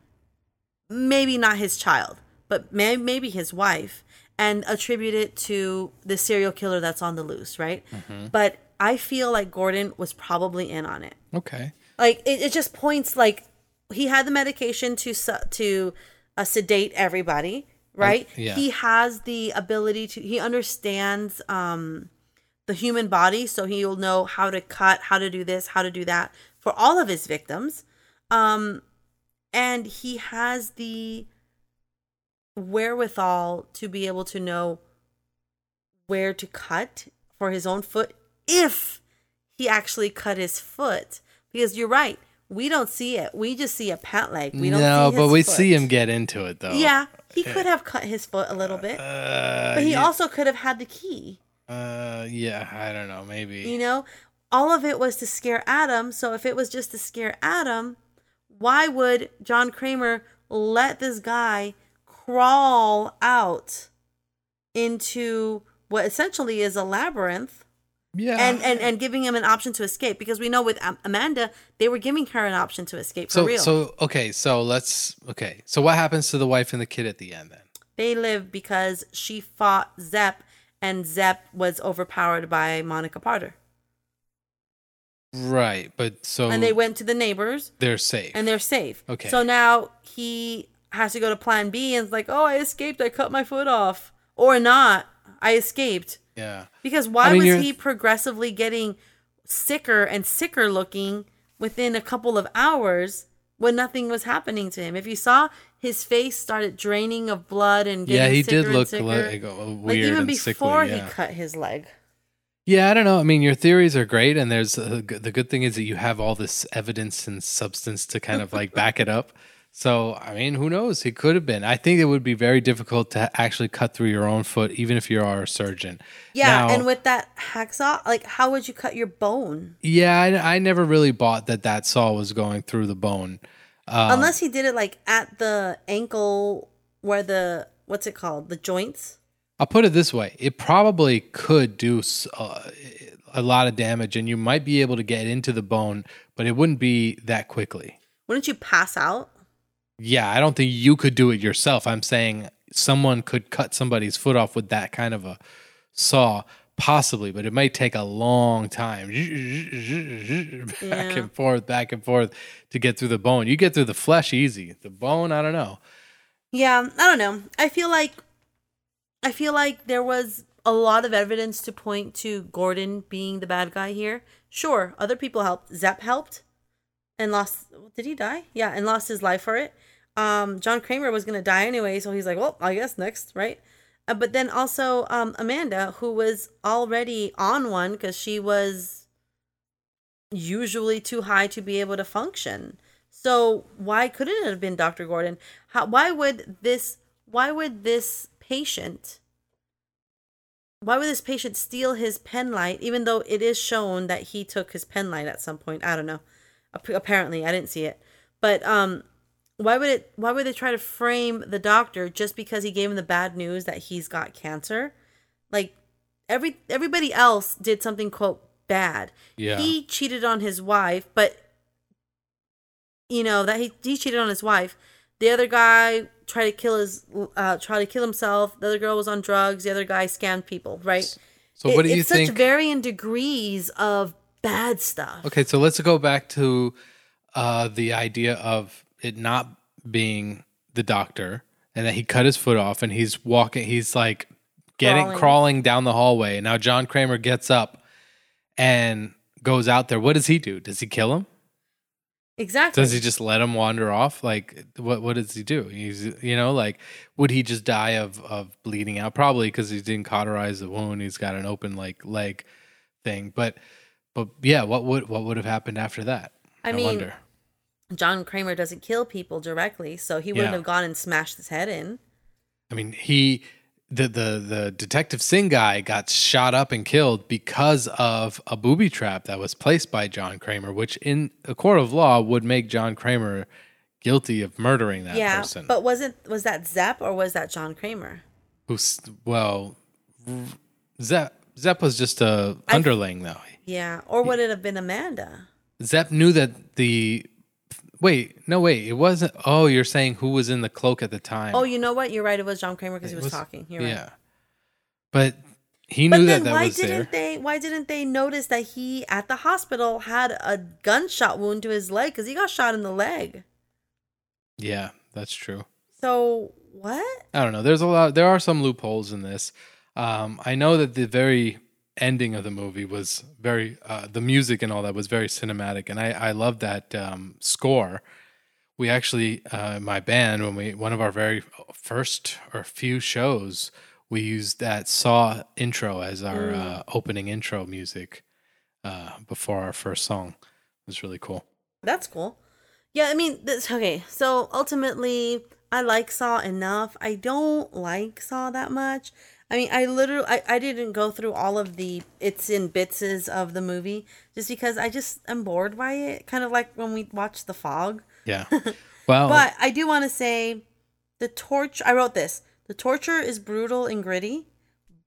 Maybe not his child, but may- maybe his wife, and attribute it to the serial killer that's on the loose, right? But I feel like Gordon was probably in on it Okay. like it, it just points like he had the medication to su- to uh, sedate everybody, right? yeah. He has the ability to. He understands um, the human body, so he'll know how to cut, how to do this, how to do that for all of his victims. Um, and he has the wherewithal to be able to know where to cut for his own foot if he actually cut his foot. Because you're right, we don't see it. We just see a pant leg. We don't no, but we foot. see him get into it though. Yeah, he could have cut his foot a little bit, Uh, but he yeah, also could have had the key. Uh, yeah, I don't know. Maybe. You know, all of it was to scare Adam. So if it was just to scare Adam, why would John Kramer let this guy crawl out into what essentially is a labyrinth yeah. and, and, and giving him an option to escape? Because we know with Amanda, they were giving her an option to escape for so real. so okay. So let's okay. So what happens to the wife and the kid at the end then? they live because she fought Zepp and Zepp was overpowered by Monica Potter. Right, but so And they went to the neighbors they're safe. and they're safe. Okay. So now he has to go to plan B and it's like, oh, I escaped. I cut my foot off. Or not. I escaped. yeah. Because why I mean, was you're- he progressively getting sicker and sicker looking within a couple of hours when nothing was happening to him? If you saw his face started draining of blood and getting Yeah, he sicker did look like, uh, like even before sickly. Yeah. he cut his leg. Yeah, I don't know. I mean, your theories are great, and there's uh, g- the good thing is that you have all this evidence and substance to kind of like back it up. So, I mean, who knows? He could have been. I think it would be very difficult to actually cut through your own foot, even if you are a surgeon. Yeah, Now- and with that hacksaw, like how would you cut your bone? Yeah, I, I never really bought that that saw was going through the bone. Um, Unless he did it like at the ankle where the what's it called? The joints? I'll put it this way: it probably could do uh, a lot of damage, and you might be able to get into the bone, but it wouldn't be that quickly. Wouldn't you pass out? Yeah, I don't think you could do it yourself. I'm saying someone could cut somebody's foot off with that kind of a saw, possibly, but it might take a long time. Back Yeah. and forth, back and forth to get through the bone. You get through the flesh easy. The bone, I don't know. Yeah, I don't know. I feel like I feel like there was a lot of evidence to point to Gordon being the bad guy here. Sure, other people helped. Zepp helped and lost did he die? Yeah, and lost his life for it. Um John Kramer was to die anyway, so he's like, "Well, I guess next, right?" Uh, but then also um Amanda who was already on one cuz she was usually too high to be able to function. So why couldn't it have been Dr. Gordon? How why would this why would this patient why would this patient steal his pen light even though it is shown that he took his pen light at some point? I don't know. Apparently, I didn't see it. But um why would it why would they try to frame the doctor just because he gave him the bad news that he's got cancer? Like every everybody else did something quote bad. Yeah. He cheated on his wife, but you know that he he cheated on his wife. The other guy tried to kill his uh tried to kill himself. The other girl was on drugs. The other guy scammed people, right? So, what do you it's think? such varying degrees of bad stuff. Okay, so let's go back to uh, the idea of it not being the doctor and that he cut his foot off and he's walking, he's like getting Crawling. crawling down the hallway. Now John Kramer gets up and goes out there. What does he do? Does he kill him? Exactly. Does he just let him wander off? Like what what does he do? He's you know, like would he just die of of bleeding out? Probably because he didn't cauterize the wound. He's got an open like leg thing. But but yeah, what would what would have happened after that? I mean, wonder. John Kramer doesn't kill people directly, so he wouldn't Yeah. have gone and smashed his head in. I mean, he the the the detective Sing guy got shot up and killed because of a booby trap that was placed by John Kramer, which in a court of law would make John Kramer guilty of murdering that yeah, person. but wasn't was that Zepp or was that John Kramer? Who's well, Zepp Zepp was just a I- underling though. Yeah, or would it have been Amanda? Zepp knew that the wait, no wait, it wasn't. Oh, you're saying who was in the cloak at the time? Oh, you know what? You're right. It was John Kramer because he It was, talking. You're yeah, right. but he But knew then that that why was didn't there. they? Why didn't they notice that he at the hospital had a gunshot wound to his leg because he got shot in the leg? Yeah, that's true. So what? I don't know. There's a lot. There are some loopholes in this. Um, I know that the very ending of the movie was very uh, the music and all that was very cinematic, and I I love that um, score. We actually, uh, my band, when we one of our very first or few shows, we used that Saw intro as our uh, opening intro music uh, before our first song. It was really cool. That's cool. Yeah, I mean, this okay. So ultimately, I like Saw enough. I don't like Saw that much. I mean, I literally, I, I didn't go through all of the it's in bitses of the movie just because I just am bored by it. Kind of like when we watched The Fog. Yeah. Well, But I do want to say the torch. I wrote this. The torture is brutal and gritty,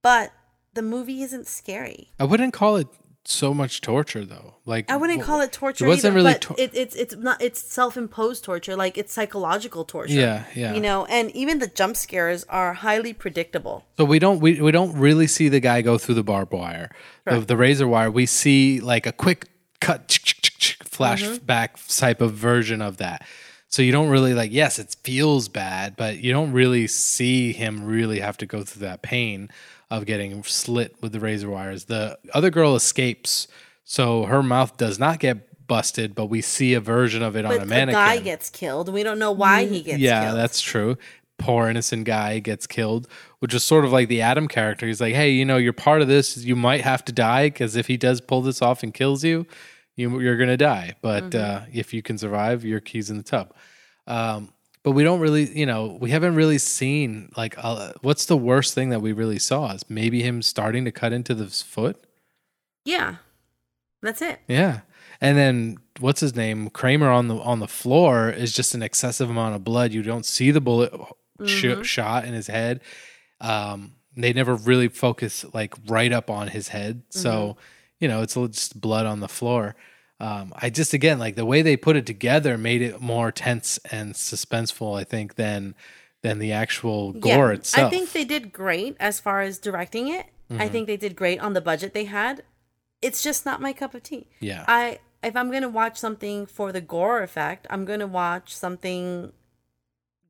but the movie isn't scary. I wouldn't call it so much torture though. Like I wouldn't call it torture. It wasn't either, really but tor- it, it's it's not it's self imposed torture. Like it's psychological torture. Yeah, yeah. You know, and even the jump scares are highly predictable. So we don't we, we don't really see the guy go through the barbed wire, the, the razor wire. We see like a quick cut, flashback mm-hmm. type of version of that. So you don't really like. Yes, it feels bad, but you don't really see him really have to go through that pain of getting slit with the razor wires. The other girl escapes, so her mouth does not get busted, but we see a version of it on But a a mannequin. guy gets killed. We don't know why he gets yeah, killed. that's true. Poor innocent guy gets killed, which is sort of like the Adam character. He's like, hey, you know, you're part of this. You might have to die because if he does pull this off and kills you, you you're gonna die. But Mm-hmm. uh, if you can survive, your key's in the tub. Um, but we don't really, you know, we haven't really seen like uh, what's the worst thing that we really saw is maybe him starting to cut into the foot. yeah. That's it. Yeah. And then what's his name? Kramer on the on the floor is just an excessive amount of blood. You don't see the bullet sh- shot in his head. Um, they never really focus like right up on his head, so you know it's just blood on the floor. Um, I just again like the way they put it together made it more tense and suspenseful. I think than than the actual gore itself. I think they did great as far as directing it. Mm-hmm. I think they did great on the budget they had. It's just not my cup of tea. yeah, I if I'm gonna watch something for the gore effect, I'm gonna watch something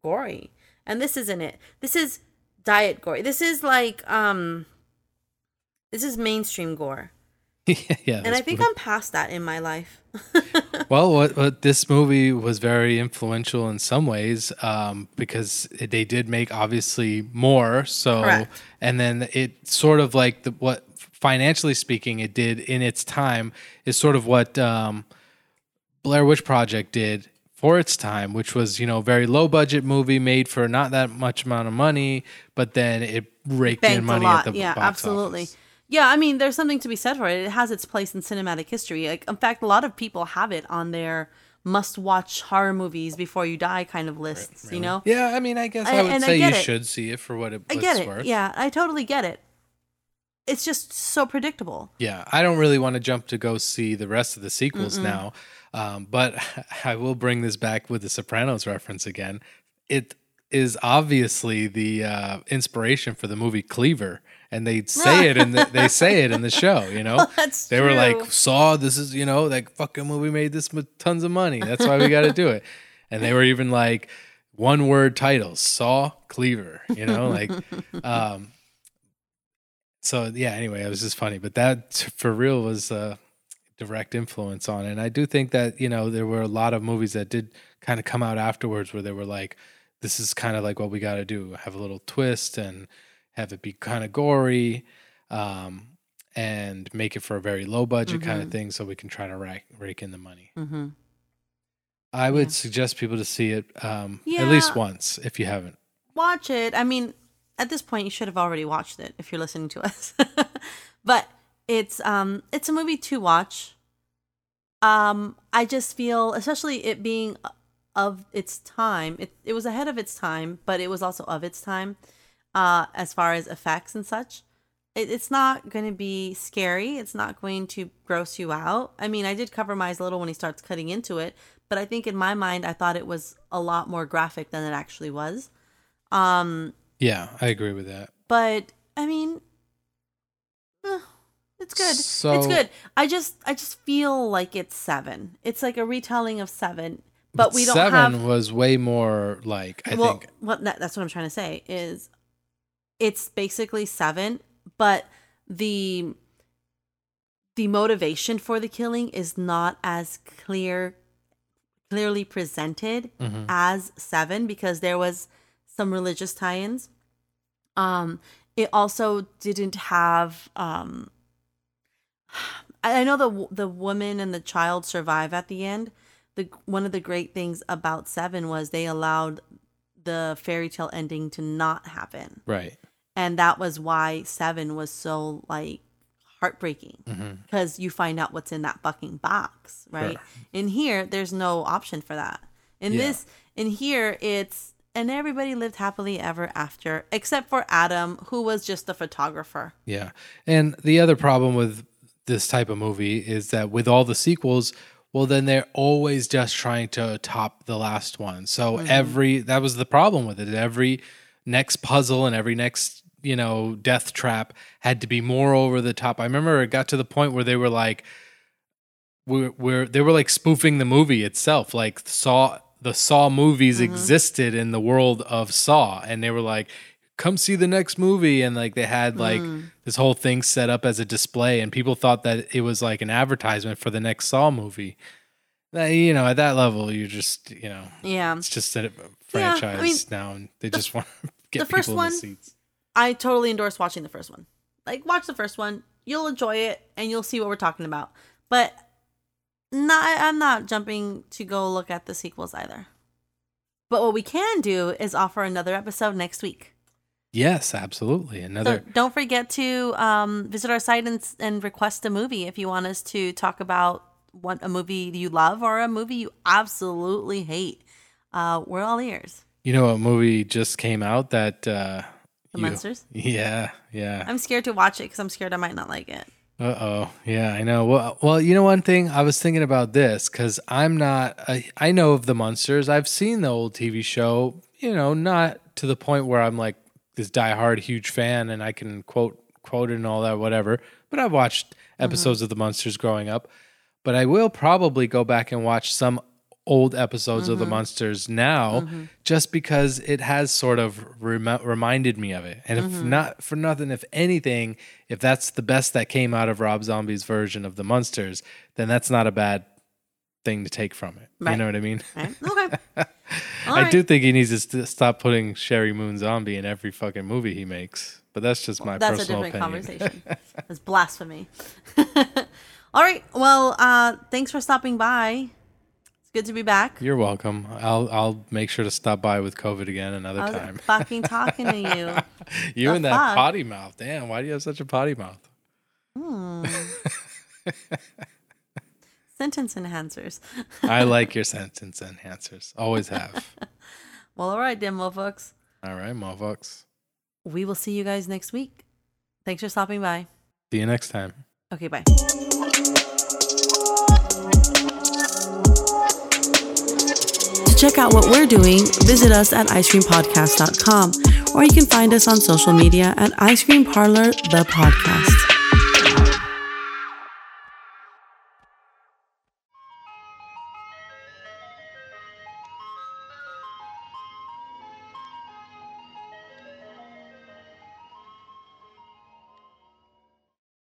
gory. And this isn't it. This is diet gore. This is like um this is mainstream gore. yeah, yeah. And I think I'm past that in my life. Well, what, what this movie was very influential in some ways um, because it, they did make obviously more. So, Correct. and then it sort of like the, what financially speaking, it did in its time is sort of what um, Blair Witch Project did for its time, which was you know very low budget movie made for not that much amount of money, but then it raked in Banked a money at the yeah, box absolutely. office. Yeah, I mean, there's something to be said for it. It has its place in cinematic history. Like, in fact, a lot of people have it on their must-watch horror movies before you die kind of lists. You know, Yeah, I mean, I guess I, I- would and I say you it. should see it for what it, I get it. worth. Yeah, I totally get it. It's just so predictable. Yeah, I don't really want to jump to go see the rest of the sequels now, um, but I will bring this back with the Sopranos reference again. It is obviously the uh, inspiration for the movie Cleaver, and they say it and the, they say it in the show. You know, That's they were like, "Saw this is you know like fucking movie made this with tons of money. That's why we got to do it." And they were even like one word titles: Saw Cleaver. You know, like. Um, so yeah anyway it was just funny but that for real was a direct influence on it and i do think that you know there were a lot of movies that did kind of come out afterwards where they were like this is kind of like what we got to do have a little twist and have it be kind of gory um, and make it for a very low budget kind of thing so we can try to rake, rake in the money Mm-hmm. i would Yeah. suggest people to see it um, at least once if you haven't Watch it. I mean, at this point, you should have already watched it if you're listening to us. but it's um, it's a movie to watch. Um, I just feel, especially it being of its time, it it was ahead of its time, but it was also of its time, uh, as far as effects and such. It, it's not going to be scary. It's not going to gross you out. I mean, I did cover my eyes a little when he starts cutting into it, but I think in my mind, I thought it was a lot more graphic than it actually was. Um, yeah i agree with that but I mean, eh, it's good. it's good. I just, I just feel like it's seven. It's like a retelling of seven, but we don't seven have was way more like I well, think what that, that's what I'm trying to say is it's basically seven, but the the motivation for the killing is not as clear clearly presented Mhm. as seven because there was some religious tie-ins. Um it also didn't have um I I know the the woman and the child survive at the end. The one of the great things about Seven was they allowed the fairy tale ending to not happen, right. and that was why Seven was so like heartbreaking mm-hmm. because you find out what's in that fucking box, right? Sure. In here, there's no option for that. In Yeah. this, in here, it's and everybody lived happily ever after, except for Adam, who was just a photographer. Yeah. And the other problem with this type of movie is that with all the sequels, well, then they're always just trying to top the last one. So mm-hmm. every, that was the problem with it. Every next puzzle and every next, you know, death trap had to be more over the top. I remember it got to the point where they were like, we're, we're they were like spoofing the movie itself. Like Saw, the Saw movies mm-hmm. existed in the world of Saw, and they were like, "Come see the next movie," and like they had like hmm. this whole thing set up as a display, and people thought that it was like an advertisement for the next Saw movie. That, you know, at that level, you just you know, Yeah, it's just a Yeah, franchise I mean, now, and they just want to get the first people one- in the seats. I totally endorse watching the first one. Like, watch the first one. You'll enjoy it, and you'll see what we're talking about. But not, I'm not jumping to go look at the sequels either. But what we can do is offer another episode next week. Yes, absolutely. So Another don't forget to um, visit our site and, and request a movie if you want us to talk about what a movie you love or a movie you absolutely hate. Uh, we're all ears. You know what movie just came out that uh The you- Munsters. Yeah, yeah. I'm scared to watch it because I'm scared I might not like it. Uh oh. Yeah, I know. Well, well, you know one thing I was thinking about this because I'm not. I, I know of the munsters. I've seen the old TV show. You know, not to the point where I'm like this diehard huge fan and I can quote quote it and all that whatever. But I've watched mm-hmm. episodes of the munsters growing up. But I will probably go back and watch some old episodes of the mm-hmm. munsters now mm-hmm. just because it has sort of rem- reminded me of it and if not for nothing if anything if that's the best that came out of rob zombie's version of the munsters then that's not a bad thing to take from it you know what i mean Right? Okay. I right. do think he needs to st- stop putting sheri moon zombie in every fucking movie he makes but that's just my That's a personal different opinion conversation. It's blasphemy. All right. Well, uh, thanks for stopping by. It's good to be back. you're welcome i'll i'll make sure to stop by with covid again another I was time fucking talking to you. you The and that potty mouth damn why do you have such a potty mouth Hmm. Sentence enhancers. I like your sentence enhancers. Always have. Well, all right, then, mofokes. All right, motherfucks. We will see you guys next week. Thanks for stopping by. See you next time. Okay, bye. To check out what we're doing, visit us at icecreampodcast.com or you can find us on social media at Ice Cream Parlor, the podcast.